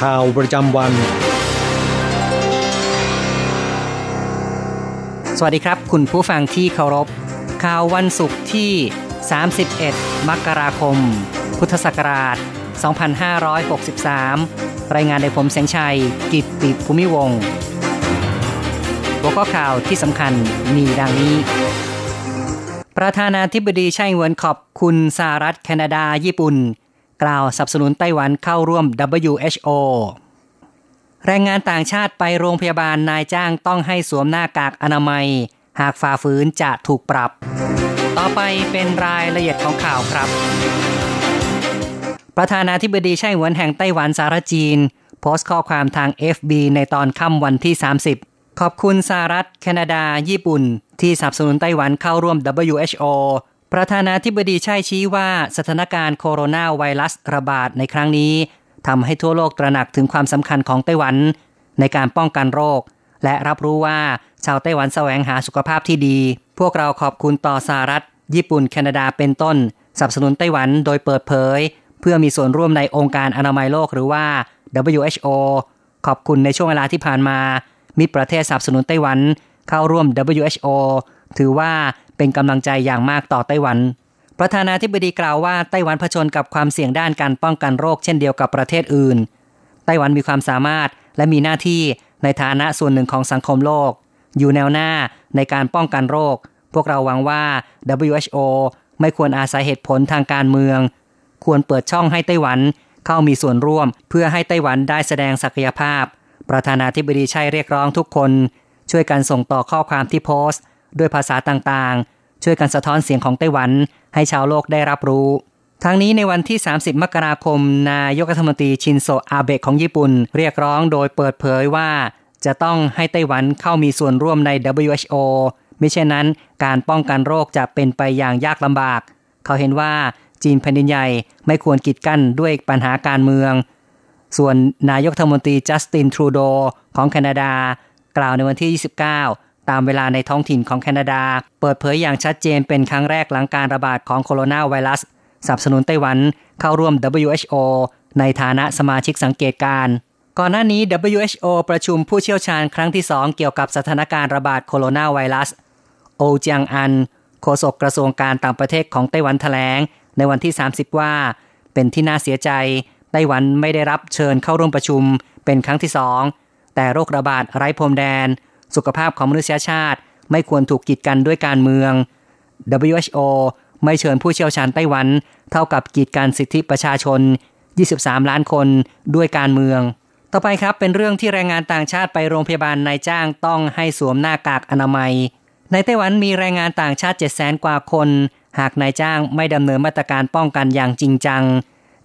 ข่าวประจำวัน สวัสดีครับ คุณผู้ฟังที่เคารพ ข่าววันศุกร์ที่ 31 มกราคม พุทธศักราช 2563 รายงานโดยผมแสงชัย กิตติภูมิวงหัวข้อข่าวที่สำคัญมีดังนี้ ประธานาธิบดีไช่เหวินขอบคุณสหรัฐแคนาดา ญี่ปุ่น กล่าวสนับสนุนไต้หวันเข้าร่วม WHO แรงงานต่างชาติไปโรงพยาบาลนายจ้างต้องให้สวมหน้ากากอนามัย หากฝ่าฝืนจะถูกปรับ ต่อไปเป็นรายละเอียดของข่าวครับ ประธานาธิบดีไช่หวนแห่งไต้หวันสารจีน โพสต์ข้อความทาง FB ในตอนค่ำวันที่ 30 ขอบคุณสหรัฐ แคนาดา ญี่ปุ่น ที่สนับสนุนไต้หวันเข้าร่วม WHO ประธานาธิบดีไช่ชี้ว่าสถานการณ์โคโรนาไวรัสระบาดในครั้งนี้ทำให้ทั่วโลกตระหนักถึงความสำคัญของไต้หวัน ในการป้องกันโรค และรับรู้ว่าชาวไต้หวันแสวงหาสุขภาพที่ดี พวกเราขอบคุณต่อสหรัฐ ญี่ปุ่น แคนาดาเป็นต้นสนับสนุนไต้หวันโดยเปิดเผย เพื่อมีส่วนร่วมในองค์การอนามัยโลกหรือว่า WHO ขอบคุณในช่วงเวลาที่ผ่านมามีประเทศสนับสนุนไต้หวันเข้าร่วม WHO ถือว่า เป็นกำลังใจอย่างมากต่อไต้หวัน ประธานาธิบดีกล่าวว่าไต้หวันเผชิญกับความเสี่ยงด้านการป้องกันโรคเช่นเดียวกับประเทศอื่น ไต้หวันมีความสามารถและมีหน้าที่ในฐานะส่วนหนึ่งของสังคมโลก อยู่แนวหน้าในการป้องกันโรค พวกเราหวังว่า WHO ไม่ควรอาศัยเหตุผลทางการเมือง ควรเปิดช่องให้ไต้หวันเข้ามีส่วนร่วม เพื่อให้ไต้หวันได้แสดงศักยภาพ ประธานาธิบดีชัยเรียกร้องทุกคน ช่วยกันส่งต่อข้อความที่โพสต์ ด้วยภาษาต่างๆ ช่วยกันสะท้อนเสียงของไต้หวันให้ชาวโลกได้รับรู้ ทั้งนี้ในวันที่ 30 มกราคม นายกรัฐมนตรีชินโซอาเบะของญี่ปุ่น เรียกร้องโดยเปิดเผยว่าจะต้องให้ไต้หวันเข้ามีส่วนร่วมใน WHO มิเช่นนั้นการป้องกันโรคจะเป็นไปอย่างยากลำบาก เขาเห็นว่าจีนแผ่นดินใหญ่ไม่ควรกีดกั้นด้วยปัญหาการเมือง ส่วนนายกรัฐมนตรีจัสตินทรูโดของแคนาดากล่าวในวันที่ 29 ตามเวลาในท้องถิ่นของแคนาดา เปิดเผยอย่างชัดเจนเป็นครั้งแรกหลังการระบาดของโคโรนาไวรัสสนับสนุนไต้หวันเข้าร่วม WHO ในฐานะสมาชิกสังเกตการก่อนหน้านี้ WHO ประชุมผู้เชี่ยวชาญครั้งที่ 2 เกี่ยวกับสถานการณ์ระบาดโคโรนาไวรัส โอเจียงอัน โฆษกกระทรวงการต่างประเทศของไต้หวันแถลง ในวันที่ 30 ว่า เป็นที่น่าเสียใจ ไต้หวันไม่ได้รับเชิญเข้าร่วมประชุมเป็นครั้งที่สองแต่โรคระบาดไร้พรมแดน สุขภาพของมนุษยชาติ ไม่ควรถูกกีดกันด้วยการเมือง WHO ไม่เชิญผู้เชี่ยวชาญไต้หวัน เท่ากับกีดกันสิทธิประชาชน 23 ล้านคนด้วยการเมือง ต่อไปครับเป็นเรื่องที่แรงงานต่างชาติไปโรงพยาบาลนายจ้างต้องให้สวมหน้ากากอนามัย ในไต้หวันมีแรงงานต่างชาติ 7 0 0 0 0 0 กว่าคน หากนายจ้างไม่ดำเนินมาตรการป้องกันอย่างจริงจัง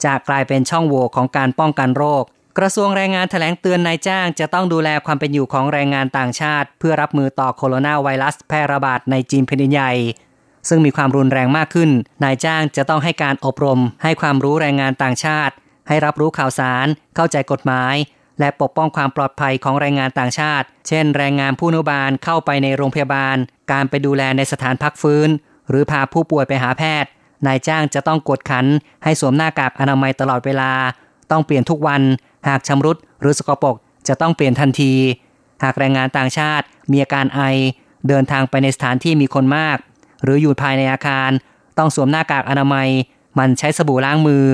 จะกลายเป็นช่องโหว่ของการป้องกันโรค กระทรวงแรงงานแถลงเตือนนายจ้างจะต้องดูแลความเป็นอยู่ของแรงงานต่างชาติ เพื่อรับมือต่อโคโรนาไวรัสแพร่ระบาดในจีนแผ่นดินใหญ่ ซึ่งมีความรุนแรงมากขึ้น นายจ้างจะต้องให้การอบรม ให้ความรู้แรงงานต่างชาติ ให้รับรู้ข่าวสาร เข้าใจกฎหมาย และปกป้องความปลอดภัยของแรงงานต่างชาติ เช่น แรงงานผู้นุบาลเข้าไปในโรงพยาบาล การไปดูแลในสถานพักฟื้น หรือพาผู้ป่วยไปหาแพทย์ นายจ้างจะต้องกดขัน ให้สวมหน้ากากอนามัยตลอดเวลา ต้องเปลี่ยนทุกวัน หากชำรุดหรือสกปรกจะต้องเปลี่ยนทันที หากแรงงานต่างชาติมีอาการไอ เดินทางไปในสถานที่มีคนมาก หรืออยู่ภายในอาคาร ต้องสวมหน้ากากอนามัย มันใช้สบู่ล้างมือ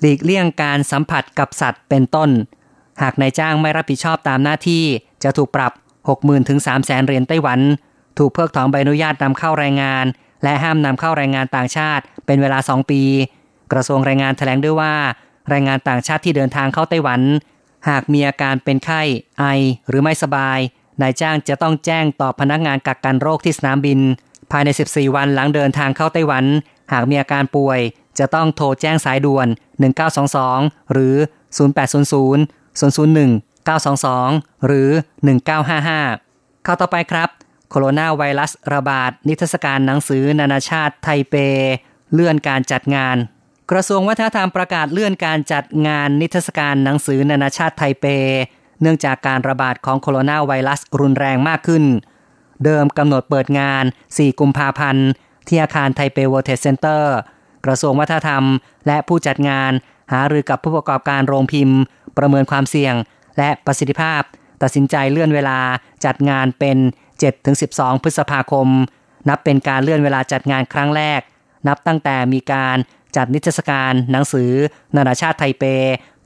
หลีกเลี่ยงการสัมผัสกับสัตว์เป็นต้น หากนายจ้างไม่รับผิดชอบตามหน้าที่จะถูกปรับ 60,000ถึง3 0 0แสนเหรียญไต้หวัน ถูกเพิกถอนใบอนุญาตนำเข้าแรงงาน และห้ามนำเข้าแรงงานต่างชาติ เป็นเวลา 2 ปี กระทรวงแรงงานแถลงด้วยว่า แรงงานต่างชาติที่เดินทางเข้าไต้หวัน หากมีอาการเป็นไข้ไอหรือไม่สบาย นายจ้างจะต้องแจ้งต่อพนักงานกักกันโรคที่สนามบิน ภายใน 14 วันหลังเดินทางเข้าไต้หวัน หากมีอาการป่วย จะต้องโทรแจ้งสายด่วน 1922 หรือ 0800 001 922 หรือ 1955 เข้าต่อไปครับ โคโรนาไวรัสระบาด นิทรรศการหนังสือนานาชาติไทเป เลื่อนการจัดงาน กระทรวงวัฒนธรรมประกาศเลื่อนการจัดงานนิทรรศการหนังสือนานาชาติไทเป เนื่องจากการระบาดของโคโรนาไวรัสรุนแรงมากขึ้น เดิมกำหนดเปิดงาน 4 กุมภาพันธ์ ที่อาคารไทเป World Trade Center กระทรวงวัฒนธรรม และผู้จัดงานหารือกับผู้ประกอบการโรงพิมพ์ ประเมินความเสี่ยง และประสิทธิภาพ ตัดสินใจเลื่อนเวลาจัดงานเป็น 7-12 พฤษภาคม นับเป็นการเลื่อนเวลาจัดงานครั้งแรก นับตั้งแต่มีการ จัดนิทรรศการหนังสือ นานาชาติไทเป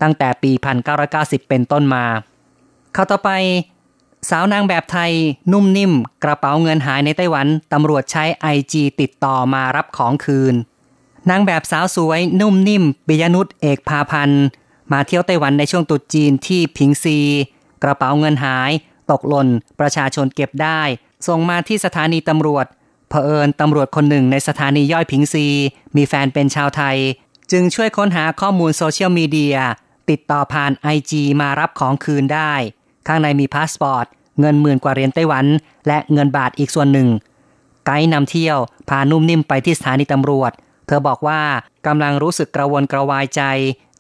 ตั้งแต่ปี 1990 เป็นต้นมา เข้าต่อไป สาวนางแบบไทยนุ่มนิ่ม กระเป๋าเงินหายในไต้หวัน ตำรวจใช้ไอจีติดต่อมารับของคืน นางแบบสาวสวยนุ่มนิ่มปิยนุษเอกพาพันธ์มาเที่ยวไต้หวันในช่วงตรุษจีนที่พิงซี กระเป๋าเงินหาย ตกหล่น ประชาชนเก็บได้ ส่งมาที่สถานีตำรวจ ผอิญตำรวจคนหนึ่งในสถานีย่อยพิงซี มีแฟนเป็นชาวไทย จึงช่วยค้นหาข้อมูลโซเชียลมีเดีย ติดต่อผ่านไอจีมารับของคืนได้ ข้างในมีพาสปอร์ต เงินหมื่นกว่าเหรียญไต้หวัน และเงินบาทอีกส่วนหนึ่ง ไกด์นำเที่ยวพานุ่มนิ่มไปที่สถานีตำรวจ เธอบอกว่ากำลังรู้สึกกระวนกระวายใจ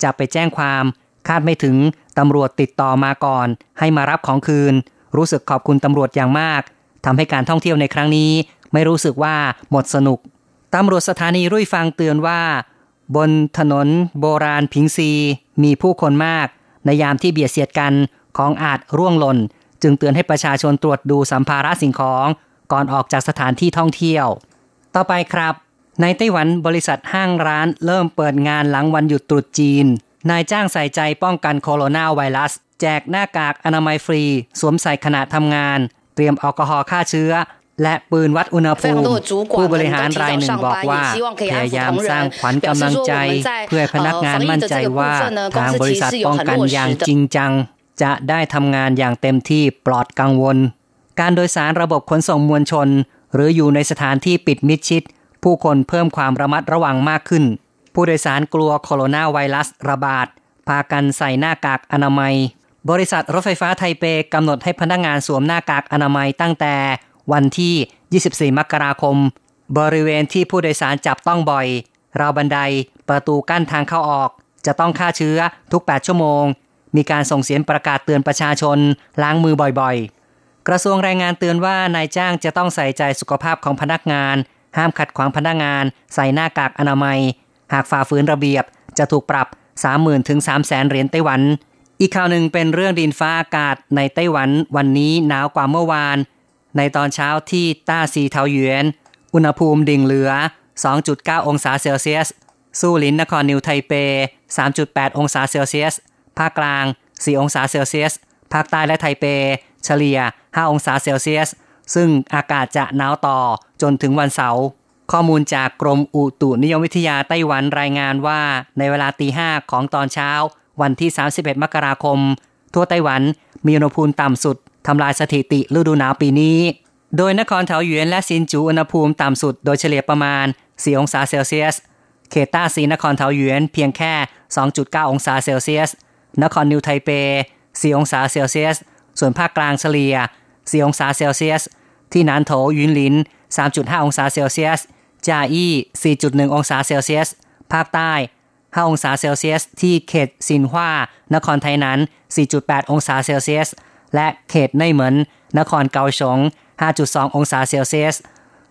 จะไปแจ้งความ คาดไม่ถึงตำรวจติดต่อมาก่อน ให้มารับของคืน รู้สึกขอบคุณตำรวจอย่างมากทำให้การท่องเที่ยวในครั้งนี้ ไม่รู้สึกว่าหมดสนุกตำรวจสถานีรุ่ยฟางเตือนว่า บนถนนโบราณพิงซี มีผู้คนมาก ในยามที่เบียดเสียดกันของอาจร่วงหล่น จึงเตือนให้ประชาชนตรวจดูสัมภาระสิ่งของก่อนออกจากสถานที่ท่องเที่ยว ต่อไปครับ ในไต้หวันบริษัทห้างร้านเริ่มเปิดงานหลังวันหยุดตรุษจีน นายจ้างใส่ใจป้องกันโคโรนาไวรัส แจกหน้ากากอนามัยฟรี สวมใส่ขณะทำงาน เตรียมแอลกอฮอล์ฆ่าเชื้อ และปืนวัดอุณหภูมิผู้บริหารรายหนึ่งบอกว่า พยายามสร้างขวัญกำลังใจ เพื่อให้พนักงานมั่นใจว่า ทางบริษัทป้องกันอย่างจริงจัง จะได้ทำงานอย่างเต็มที่ปลอดกังวล การโดยสารระบบขนส่งมวลชน หรืออยู่ในสถานที่ปิดมิดชิด ผู้คนเพิ่มความระมัดระวังมากขึ้น ผู้โดยสารกลัวโคโรนาไวรัสระบาดพากันใส่หน้ากากอนามัย บริษัทรถไฟฟ้าไทเปกำหนดให้พนักงานสวมหน้ากากอนามัยตั้งแต่ วันที่ 24 มกราคม บริเวณที่ผู้โดยสารจับต้องบ่อย ราวบันไดประตูกั้นทางเข้าออก จะต้องฆ่าเชื้อทุก 8 ชั่วโมง มีการส่งเสียงประกาศเตือนประชาชนล้างมือบ่อยๆ กระทรวงแรงงานเตือนว่านายจ้างจะต้องใส่ใจสุขภาพของพนักงาน ห้ามขัดขวางพนักงาน ใส่หน้ากากอนามัย หากฝ่าฝืนระเบียบจะถูกปรับ 30,000ถึง300,000เหรียญไต้หวันอีกข่าวหนึ่งเป็นเรื่องดินฟ้าอากาศในไต้หวันวันนี้หนาวกว่าเมื่อวาน ในตอนเช้าที่ต้าซีเถาหยวนอุณหภูมิดิ่งเหลือ 2.9 องศาเซลเซียส ซู่หลินนครนิวไทเป 3.8 องศาเซลเซียส ภาคกลาง 4 องศาเซลเซียส ภาคใต้และไทเป เฉลี่ย 5 องศาเซลเซียส ซึ่งอากาศจะหนาวต่อจนถึงวันเสาร์ ข้อมูลจากกรมอุตุนิยมวิทยาไต้หวันรายงานว่า ในเวลาตีห้าของตอนเช้า วันที่ 31 มกราคม ทั่วไต้หวันมีอุณหภูมิต่ำสุด ทำลายสถิติฤดูหนาวปีนี้ โดยนครเถาหยวนและซินจูอุณหภูมิต่ำสุดโดยเฉลี่ยประมาณ 4 องศาเซลเซียส เขตต้าซีนครเถาหยวนเพียงแค่ 2.9 องศาเซลเซียส นครนิวไทเป 4 องศาเซลเซียส ส่วนภาคกลางเฉลี่ย 4 องศาเซลเซียส ที่หนานโถวหยุนหลิน 3.5 องศาเซลเซียส เจียอี้ 4.1 องศาเซลเซียส ภาคใต้5องศาเซลเซียส ที่เขตซินฮวานครไถหนาน 4.8 องศาเซลเซียส และเขตเน่ยเหมินนครเกาสง 5.2 องศาเซลเซียส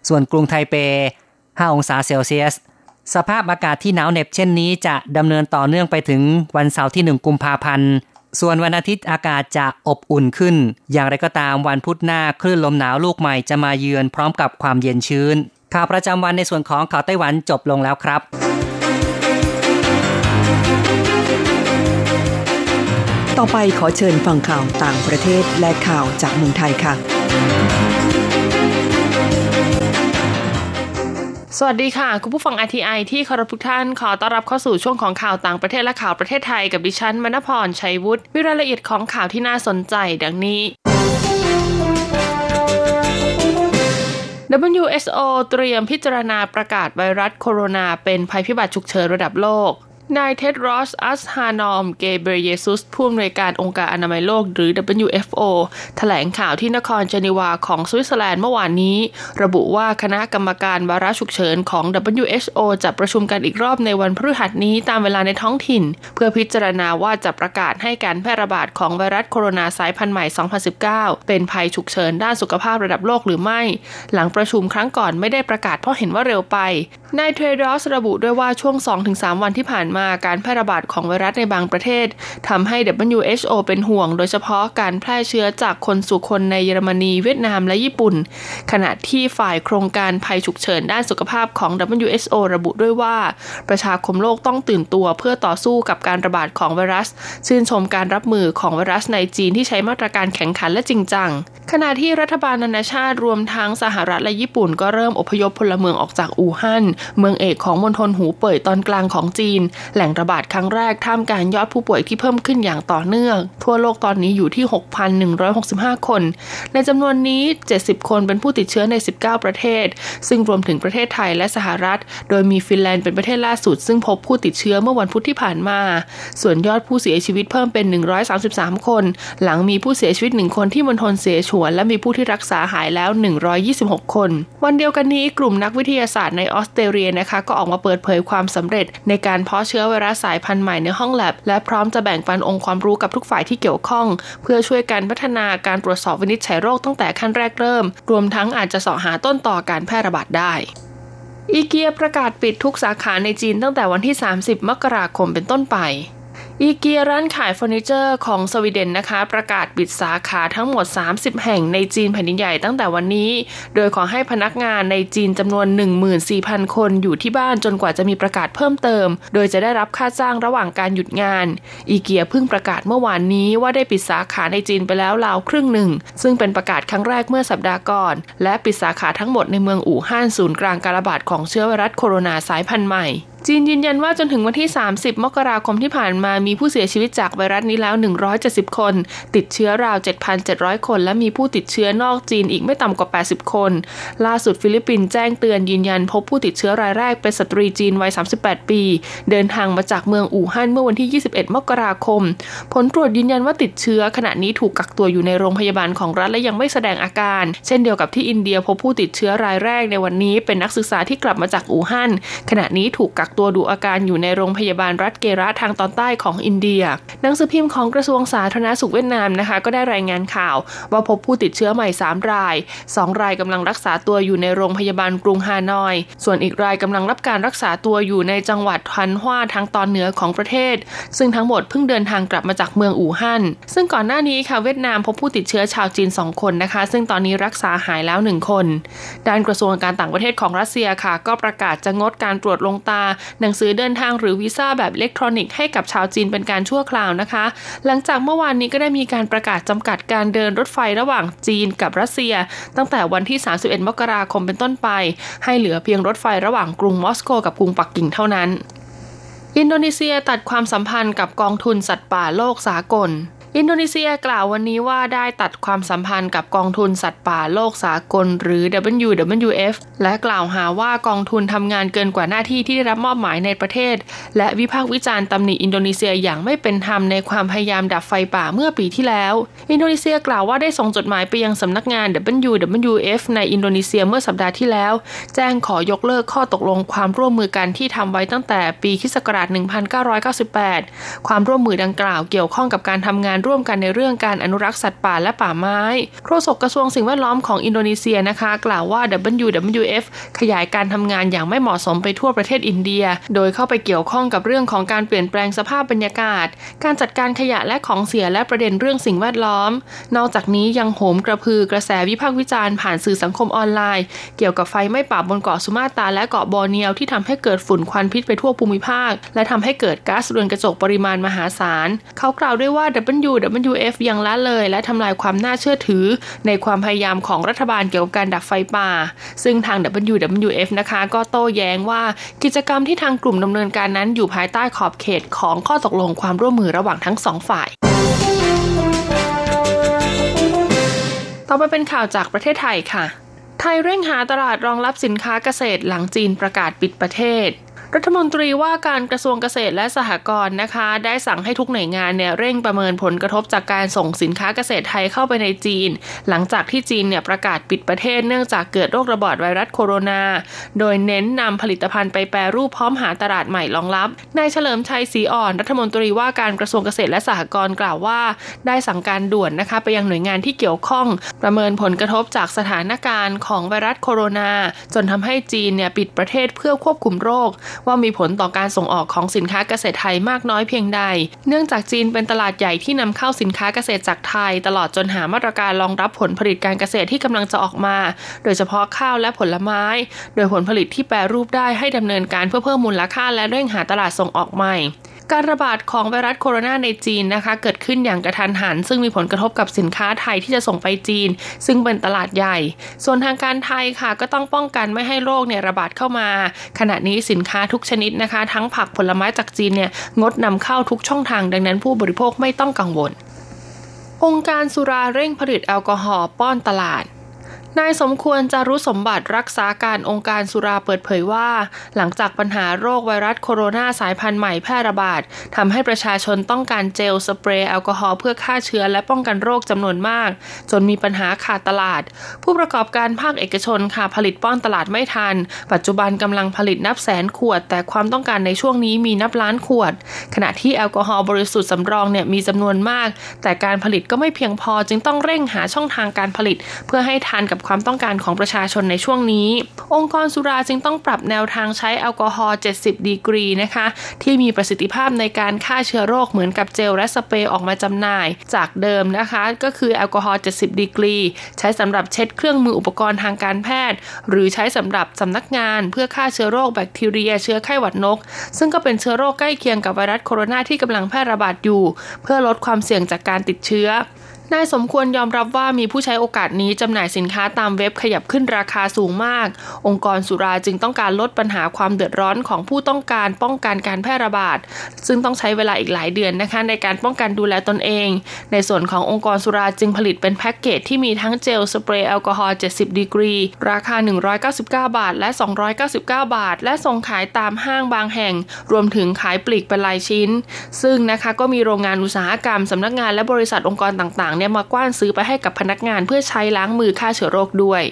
ส่วนกรุงไทเป 5 องศาเซลเซียส สภาพอากาศที่หนาวเหน็บเช่นนี้จะดำเนินต่อเนื่องไปถึงวันเสาร์ที่ 1 กุมภาพันธ์ ส่วนวันอาทิตย์อากาศจะอบอุ่นขึ้น อย่างไรก็ตามวันพุธหน้าคลื่นลมหนาวลูกใหม่จะมาเยือนพร้อมกับความเย็นชื้น ข่าวประจำวันในส่วนของข่าวไต้หวันจบลงแล้วครับ ต่อไปขอเชิญฟังข่าวต่างประเทศและข่าวจากเมืองไทยค่ะ สวัสดีค่ะ คุณผู้ฟัง RTI ที่เคารพทุกท่านขอต้อนรับเข้าสู่ช่วงของข่าวต่างประเทศและข่าวประเทศไทยกับดิฉันมณพรชัยวุฒิวิรายละเอียดของข่าวที่น่าสนใจดังนี้ WHO เตรียมพิจารณาประกาศไวรัสโคโรนาเป็นภัยพิบัติฉุกเฉินระดับโลก นายเท็ดรอส อัสฮานอม เกเบรเยซุส ผู้อำนวยการองค์การอนามัยโลกหรือ WHO แถลงข่าวที่นครเจนีวาของสวิตเซอร์แลนด์เมื่อวานนี้ ระบุว่าคณะกรรมการวาระฉุกเฉินของ WHO จะประชุมกันอีกรอบในวันพฤหัสนี้ตามเวลาในท้องถิ่น เพื่อพิจารณาว่าจะประกาศให้การแพร่ระบาดของไวรัสโคโรนาสายพันธุ์ใหม่ 2019 เป็นภัยฉุกเฉินด้านสุขภาพระดับโลกหรือไม่ หลังประชุมครั้งก่อนไม่ได้ประกาศเพราะเห็นว่าเร็วไป นายเทรดอสระบุด้วยว่าช่วง 2-3 วันที่ผ่านมามาการแพร่ระบาดของไวรัสในบางประเทศทำให้ WHO เป็นห่วง โดยเฉพาะการแพร่เชื้อจากคนสู่คนในเยอรมนีเวียดนามและญี่ปุ่น ขณะที่ฝ่ายโครงการภัยฉุกเฉินด้านสุขภาพของ WHO ระบุด้วยว่า ประชาคมโลกต้องตื่นตัวเพื่อต่อสู้กับการระบาดของไวรัส ชื่นชมการรับมือของไวรัสในจีนที่ใช้มาตรการแข็งขันและจริงจัง ขณะที่รัฐบาลนานาชาติรวมทั้งสหรัฐและญี่ปุ่นก็เริ่มอพยพพลเมืองออกจากอู่ฮั่น เมืองเอกของมณฑลหูเป่ยตอนกลางของจีน แหล่งระบาดครั้งแรกท่ามกลางยอดผู้ป่วยที่เพิ่มขึ้นอย่างต่อเนื่อง ทั่วโลกตอนนี้อยู่ที่ 6,165 คน ในจำนวนนี้ 70 คนเป็นผู้ติดเชื้อใน 19 ประเทศ ซึ่งรวมถึงประเทศไทยและสหรัฐ โดยมีฟินแลนด์เป็นประเทศล่าสุด ซึ่งพบผู้ติดเชื้อเมื่อวันพุธที่ผ่านมา ส่วนยอดผู้เสียชีวิตเพิ่มเป็น 133 คน หลังมีผู้เสียชีวิตหนึ่งคนที่มณฑลเสฉวนและมีผู้ที่รักษาหายแล้ว 126 คน วันเดียวกันนี้กลุ่มนักวิทยาศาสตร์ในออสเตรเลียนะคะ ก็ออกมาเปิดเผยความสำเร็จ ในการเพาะเชื้อไวรัสสายพันธุ์ใหม่ในห้องแลบ และพร้อมจะแบ่งปันองค์ความรู้กับทุกฝ่ายที่เกี่ยวข้อง เพื่อช่วยกันพัฒนาการตรวจสอบวินิจฉัยโรคตั้งแต่ขั้นแรกเริ่ม รวมทั้งอาจจะสาะหาต้นต่อการแพร่ระบาดได้อีเกียประกาศปิดทุกสาขาในจีนตั้งแต่วันที่ 30 มกราคมเป็นต้นไป อีเกียร้านขายเฟอร์นิเจอร์ของสวีเดนนะคะ ประกาศปิดสาขาทั้งหมด 30 แห่งในจีนแผ่นดินใหญ่ตั้งแต่วันนี้ โดยขอให้พนักงานในจีนจำนวน 14,000 คนอยู่ที่บ้านจนกว่าจะมีประกาศเพิ่มเติม โดยจะได้รับค่าจ้างระหว่างการหยุดงาน อีเกียเพิ่งประกาศเมื่อวานนี้ว่าได้ปิดสาขาในจีนไปแล้วราวครึ่งหนึ่ง ซึ่งเป็นประกาศครั้งแรกเมื่อสัปดาห์ก่อน และปิดสาขาทั้งหมดในเมืองอู่ฮั่นศูนย์กลางการระบาดของเชื้อไวรัสโคโรนาสายพันธุ์ใหม่ จีนยืนยันว่าจนถึงวันที่ 30 มกราคมที่ผ่านมามีผู้เสียชีวิตจากไวรัสนี้แล้ว 170 คน ติดเชื้อราว 7,700 คน และมีผู้ติดเชื้อนอกจีนอีกไม่ต่ำกว่า 80 คน ล่าสุดฟิลิปปินส์แจ้งเตือนยืนยันพบผู้ติดเชื้อรายแรกเป็นสตรีจีนวัย 38 ปี เดินทางมาจากเมืองอู่ฮั่นเมื่อวันที่ 21 มกราคม ผลตรวจยืนยันว่าติดเชื้อขณะนี้ถูกกักตัวอยู่ในโรงพยาบาลของรัฐและยังไม่แสดงอาการ เช่นเดียวกับที่อินเดียพบผู้ติดเชื้อรายแรกในวันนี้เป็นนักศึกษาที่กลับมาจากอู่ฮั่นขณะนี้ถูกกักตัวดูอาการอยู่ในโรงพยาบาลรัฐเกระทางตอนใต้ของอินเดีย หนังสือพิมพ์ของกระทรวงสาธารณสุขเวียดนามนะคะ ก็ได้รายงานข่าว ว่าพบผู้ติดเชื้อใหม่ 3 ราย 2 รายกำลังรักษาตัวอยู่ในโรงพยาบาลกรุงฮานอย ส่วนอีกรายกำลังรับการรักษาตัวอยู่ในจังหวัดทันฮวาทางตอนเหนือของประเทศ ซึ่งทั้งหมดเพิ่งเดินทางกลับมาจากเมืองอู่ฮั่น ซึ่งก่อนหน้านี้ค่ะเวียดนามพบผู้ติดเชื้อชาวจีน 2 คนนะคะ ซึ่งตอนนี้รักษาหายแล้ว 1 คน ด้านกระทรวงการต่างประเทศของรัสเซียค่ะ ก็ประกาศจะงดการตรวจลงตาหนังสือเดินทางหรือวีซ่าแบบอิเล็กทรอนิกส์ให้กับชาวจีนเป็นการชั่วคราวนะคะ หลังจากเมื่อวานนี้ก็ได้มีการประกาศจำกัดการเดินรถไฟระหว่างจีนกับรัสเซีย ตั้งแต่วันที่ 31 มกราคมเป็นต้นไป ให้เหลือเพียงรถไฟระหว่างกรุงมอสโกกับกรุงปักกิ่งเท่านั้น อินโดนีเซียตัดความสัมพันธ์กับกองทุนสัตว์ป่าโลกสากล อินโดนีเซียกล่าววันนี้ว่าได้ตัดความสัมพันธ์กับกองทุนสัตว์ป่าโลกสากล หรือ WWF และกล่าวหาว่ากองทุนทำงานเกินกว่าหน้าที่ที่ได้รับมอบหมายในประเทศ และวิพากษ์วิจารณ์ตำหนิอินโดนีเซียอย่างไม่เป็นธรรมในความพยายามดับไฟป่าเมื่อปีที่แล้ว อินโดนีเซียกล่าวว่าได้ส่งจดหมายไปยังสำนักงาน WWF ในอินโดนีเซียเมื่อสัปดาห์ที่แล้ว แจ้งขอยกเลิกข้อตกลงความร่วมมือกันที่ทำไว้ตั้งแต่ปีคศ1998 ความร่วมมือดังกล่าวเกี่ยวข้องกับการทำงานร่วมกันในเรื่องการอนุรักษ์สัตว์ป่าและป่าไม้โฆษกกระทรวงสิ่งแวดล้อมของอินโดนีเซียนะคะ กล่าวว่า WWF ขยายการทำงานอย่างไม่เหมาะสมไปทั่วประเทศอินเดีย โดยเข้าไปเกี่ยวข้องกับเรื่องของการเปลี่ยนแปลงสภาพบรรยากาศ การจัดการขยะและของเสียและประเด็นเรื่องสิ่งแวดล้อม นอกจากนี้ยังโหมกระพือกระแสวิพากษ์วิจารณ์ผ่านสื่อสังคมออนไลน์ เกี่ยวกับไฟไหม้ป่าบนเกาะสุมาตราและเกาะบอร์เนียวที่ทำให้เกิดฝุ่นควันพิษไปทั่วภูมิภาค และทำให้เกิดก๊าซเรือนกระจกปริมาณมหาศาลเขากล่าวด้วยว่า WWF ยังละเลย และทำลายความน่าเชื่อถือ ในความพยายามของรัฐบาลเกี่ยวกับการดับไฟป่า ซึ่งทาง WWF นะคะ ก็โต้แย้งว่ากิจกรรมที่ทางกลุ่มดำเนินการนั้นอยู่ภายใต้ขอบเขตของข้อตกลงความร่วมมือระหว่างทั้งสองฝ่ายต่อไปเป็นข่าวจากประเทศไทยค่ะ ไทยเร่งหาตลาดรองรับสินค้าเกษตรหลังจีนประกาศปิดประเทศ รัฐมนตรีว่าการกระทรวงเกษตรและสหกรณ์นะคะ ได้สั่งให้ทุกหน่วยงานเนี่ยเร่งประเมินผลกระทบจากการส่งสินค้าเกษตรไทยเข้าไปในจีน หลังจากที่จีนเนี่ยประกาศปิดประเทศเนื่องจากเกิดโรคระบาดไวรัสโคโรนา โดยเน้นนำผลิตภัณฑ์ไปแปรรูปพร้อมหาตลาดใหม่รองรับนายเฉลิมชัยศรีอ่อน รัฐมนตรีว่าการกระทรวงเกษตรและสหกรณ์กล่าวว่า ได้สั่งการด่วนนะคะไปยังหน่วยงานที่เกี่ยวข้อง ประเมินผลกระทบจากสถานการณ์ของไวรัสโคโรนา จนทำให้จีนเนี่ยปิดประเทศเพื่อควบคุมโรคว่ามีผลต่อการส่งออกของสินค้าเกษตรไทยมากน้อยเพียงใด เนื่องจากจีนเป็นตลาดใหญ่ที่นำเข้าสินค้าเกษตรจากไทย ตลอดจนหามาตรการรองรับผลผลิตการเกษตรที่กำลังจะออกมา โดยเฉพาะข้าวและผลไม้ โดยผลผลิตที่แปรรูปได้ให้ดำเนินการเพื่อเพิ่มมูลค่าและเร่งหาตลาดส่งออกใหม่ การระบาดของไวรัสโคโรนาในจีนนะคะ เกิดขึ้นอย่างกระทันหัน ซึ่งมีผลกระทบกับสินค้าไทยที่จะส่งไปจีน ซึ่งเป็นตลาดใหญ่ ส่วนทางการไทยค่ะก็ต้องป้องกันไม่ให้โรคเนี่ยระบาดเข้ามา ขณะนี้สินค้าทุกชนิดนะคะ ทั้งผักผลไม้จากจีนเนี่ยงดนำเข้าทุกช่องทาง ดังนั้นผู้บริโภคไม่ต้องกังวล องค์การสุราเร่งผลิตแอลกอฮอล์ป้อนตลาด นายสมควรจารุสมบัติรักษาการองค์การสุราเปิดเผยว่า หลังจากปัญหาโรคไวรัสโคโรนาสายพันธุ์ใหม่แพร่ระบาดทำให้ประชาชนต้องการเจลสเปรย์แอลกอฮอล์เพื่อฆ่าเชื้อและป้องกันโรคจำนวนมาก จนมีปัญหาขาดตลาด ผู้ประกอบการภาคเอกชนค่ะผลิตป้อนตลาดไม่ทัน ปัจจุบันกำลังผลิตนับแสนขวด แต่ความต้องการในช่วงนี้มีนับล้านขวด ขณะที่แอลกอฮอล์บริสุทธิ์สำรองเนี่ยมีจำนวนมาก แต่การผลิตก็ไม่เพียงพอจึงต้องเร่งหาช่องทางการผลิต เพื่อให้ทานกับความต้องการของประชาชนในช่วงนี้ องค์กรสุราจึงต้องปรับแนวทางใช้แอลกอฮอล์ 70 ดีกรีนะคะ ที่มีประสิทธิภาพในการฆ่าเชื้อโรคเหมือนกับเจลและสเปรย์ออกมาจำหน่าย จากเดิมนะคะ ก็คือแอลกอฮอล์ 70 ดีกรี ใช้สำหรับเช็ดเครื่องมืออุปกรณ์ทางการแพทย์ หรือใช้สำหรับสำนักงานเพื่อฆ่าเชื้อโรคแบคทีเรีย เชื้อไข้หวัดนก ซึ่งก็เป็นเชื้อโรคใกล้เคียงกับไวรัสโคโรนาที่กำลังแพร่ระบาดอยู่ เพื่อลดความเสี่ยงจากการติดเชื้อนายสมควรยอมรับว่ามีผู้ใช้โอกาสนี้จำหน่ายสินค้าตามเว็บขยับขึ้นราคาสูงมาก องค์กรสุราจึงต้องการลดปัญหาความเดือดร้อนของผู้ต้องการป้องกันการแพร่ระบาด ซึ่งต้องใช้เวลาอีกหลายเดือนนะคะในการป้องกันดูแลตนเอง ในส่วนขององค์กรสุราจึงผลิตเป็นแพ็กเกจที่มีทั้งเจลสเปรย์แอลกอฮอล์70 ดีกรี ราคา 199 บาท และ 299 บาท และส่งขายตามห้างบางแห่ง รวมถึงขายปลีกเป็นรายชิ้น ซึ่งนะคะก็มีโรงงานอุตสาหกรรมสำนักงานและบริษัทองค์กรต่างเนี่ยมากว้านซื้อไปให้กับพนักงานเพื่อใช้ล้างมือฆ่าเชื้อโรคด้วย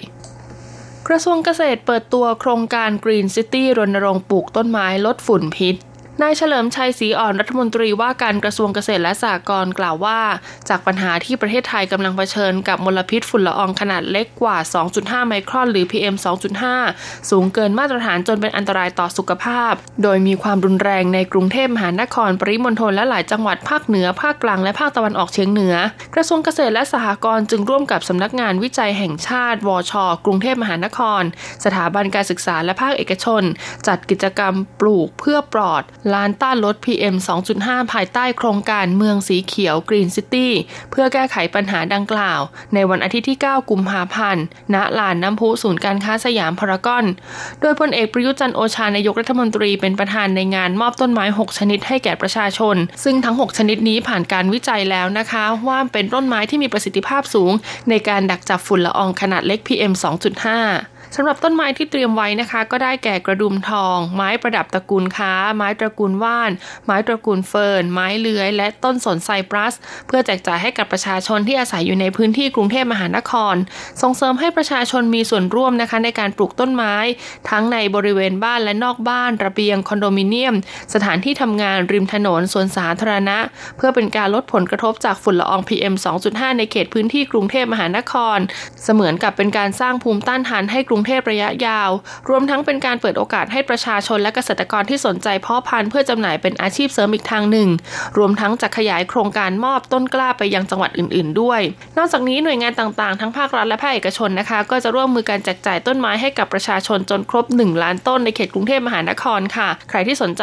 กระทรวงเกษตรเปิดตัวโครงการ Green City รณรงค์ปลูกต้นไม้ลดฝุ่นพิษ นายเฉลิมชัยศรีอ่อนรัฐมนตรีว่าการกระทรวงเกษตรและสหกรณ์กล่าวว่า จากปัญหาที่ประเทศไทยกำลังเผชิญกับมลพิษฝุ่นละอองขนาดเล็กกว่า 2.5 ไมครอนหรือ PM 2.5 สูงเกินมาตรฐานจนเป็นอันตรายต่อสุขภาพ โดยมีความรุนแรงในกรุงเทพมหานครปริมณฑลและหลายจังหวัดภาคเหนือภาคกลางและภาคตะวันออกเฉียงเหนือ กระทรวงเกษตรและสหกรณ์จึงร่วมกับสำนักงานวิจัยแห่งชาติ วช กรุงเทพมหานคร สถาบันการศึกษาและภาคเอกชน จัดกิจกรรมปลูกเพื่อปลอดลานต้านลด PM 2.5 ภายใต้โครงการเมืองสีเขียว Green City เพื่อแก้ไขปัญหาดังกล่าว ในวันอาทิตย์ที่ 9 กุมภาพันธ์ ณ ลานน้ำพุศูนย์การค้าสยามพารากอน โดยพลเอกประยุจันโอชานายกรัฐมนตรีเป็นประธานในงานมอบต้นไม้ 6 ชนิดให้แก่ประชาชน ซึ่งทั้ง 6 ชนิดนี้ผ่านการวิจัยแล้วนะคะ ว่าเป็นต้นไม้ที่มีประสิทธิภาพสูง ในการดักจับฝุ่นละอองขนาดเล็ก PM 2.5 สำหรับต้นไม้ที่เตรียมไว้นะคะ ก็ได้แก่กระดุมทอง ไม้ประดับตระกูลค้า ไม้ตระกูลว่าน ไม้ตระกูลเฟิร์น ไม้เลื้อย และต้นสนไซปรัส เพื่อแจกจ่ายให้กับประชาชนที่อาศัยอยู่ในพื้นที่กรุงเทพมหานคร ส่งเสริมให้ประชาชนมีส่วนร่วมนะคะในการปลูกต้นไม้ ทั้งในบริเวณบ้านและนอกบ้าน ระเบียง คอนโดมิเนียม สถานที่ทำงานริมถนนสวนสาธารณะ เพื่อเป็นการลดผลกระทบจากฝุ่นละออง PM 2.5 ในเขตพื้นที่กรุงเทพมหานคร เสมือนกับเป็นการสร้างภูมิต้านทานให้กรุงงเทพระยะยาว รวมทั้งเป็นการเปิดโอกาสให้ประชาชนและเกษตรกรที่สนใจเพาะพันธุ์เพื่อจำหน่ายเป็นอาชีพเสริมอีกทางหนึ่ง รวมทั้งจะขยายโครงการมอบต้นกล้าไปยังจังหวัดอื่น ๆ ด้วย นอกจากนี้หน่วยงานต่างๆ ทั้งภาครัฐและภาคเอกชนนะคะ ก็จะร่วมมือการแจกจ่ายต้นไม้ให้กับประชาชนจนครบ 1 ล้านต้นในเขตกรุงเทพมหานครค่ะ ใครที่สนใจ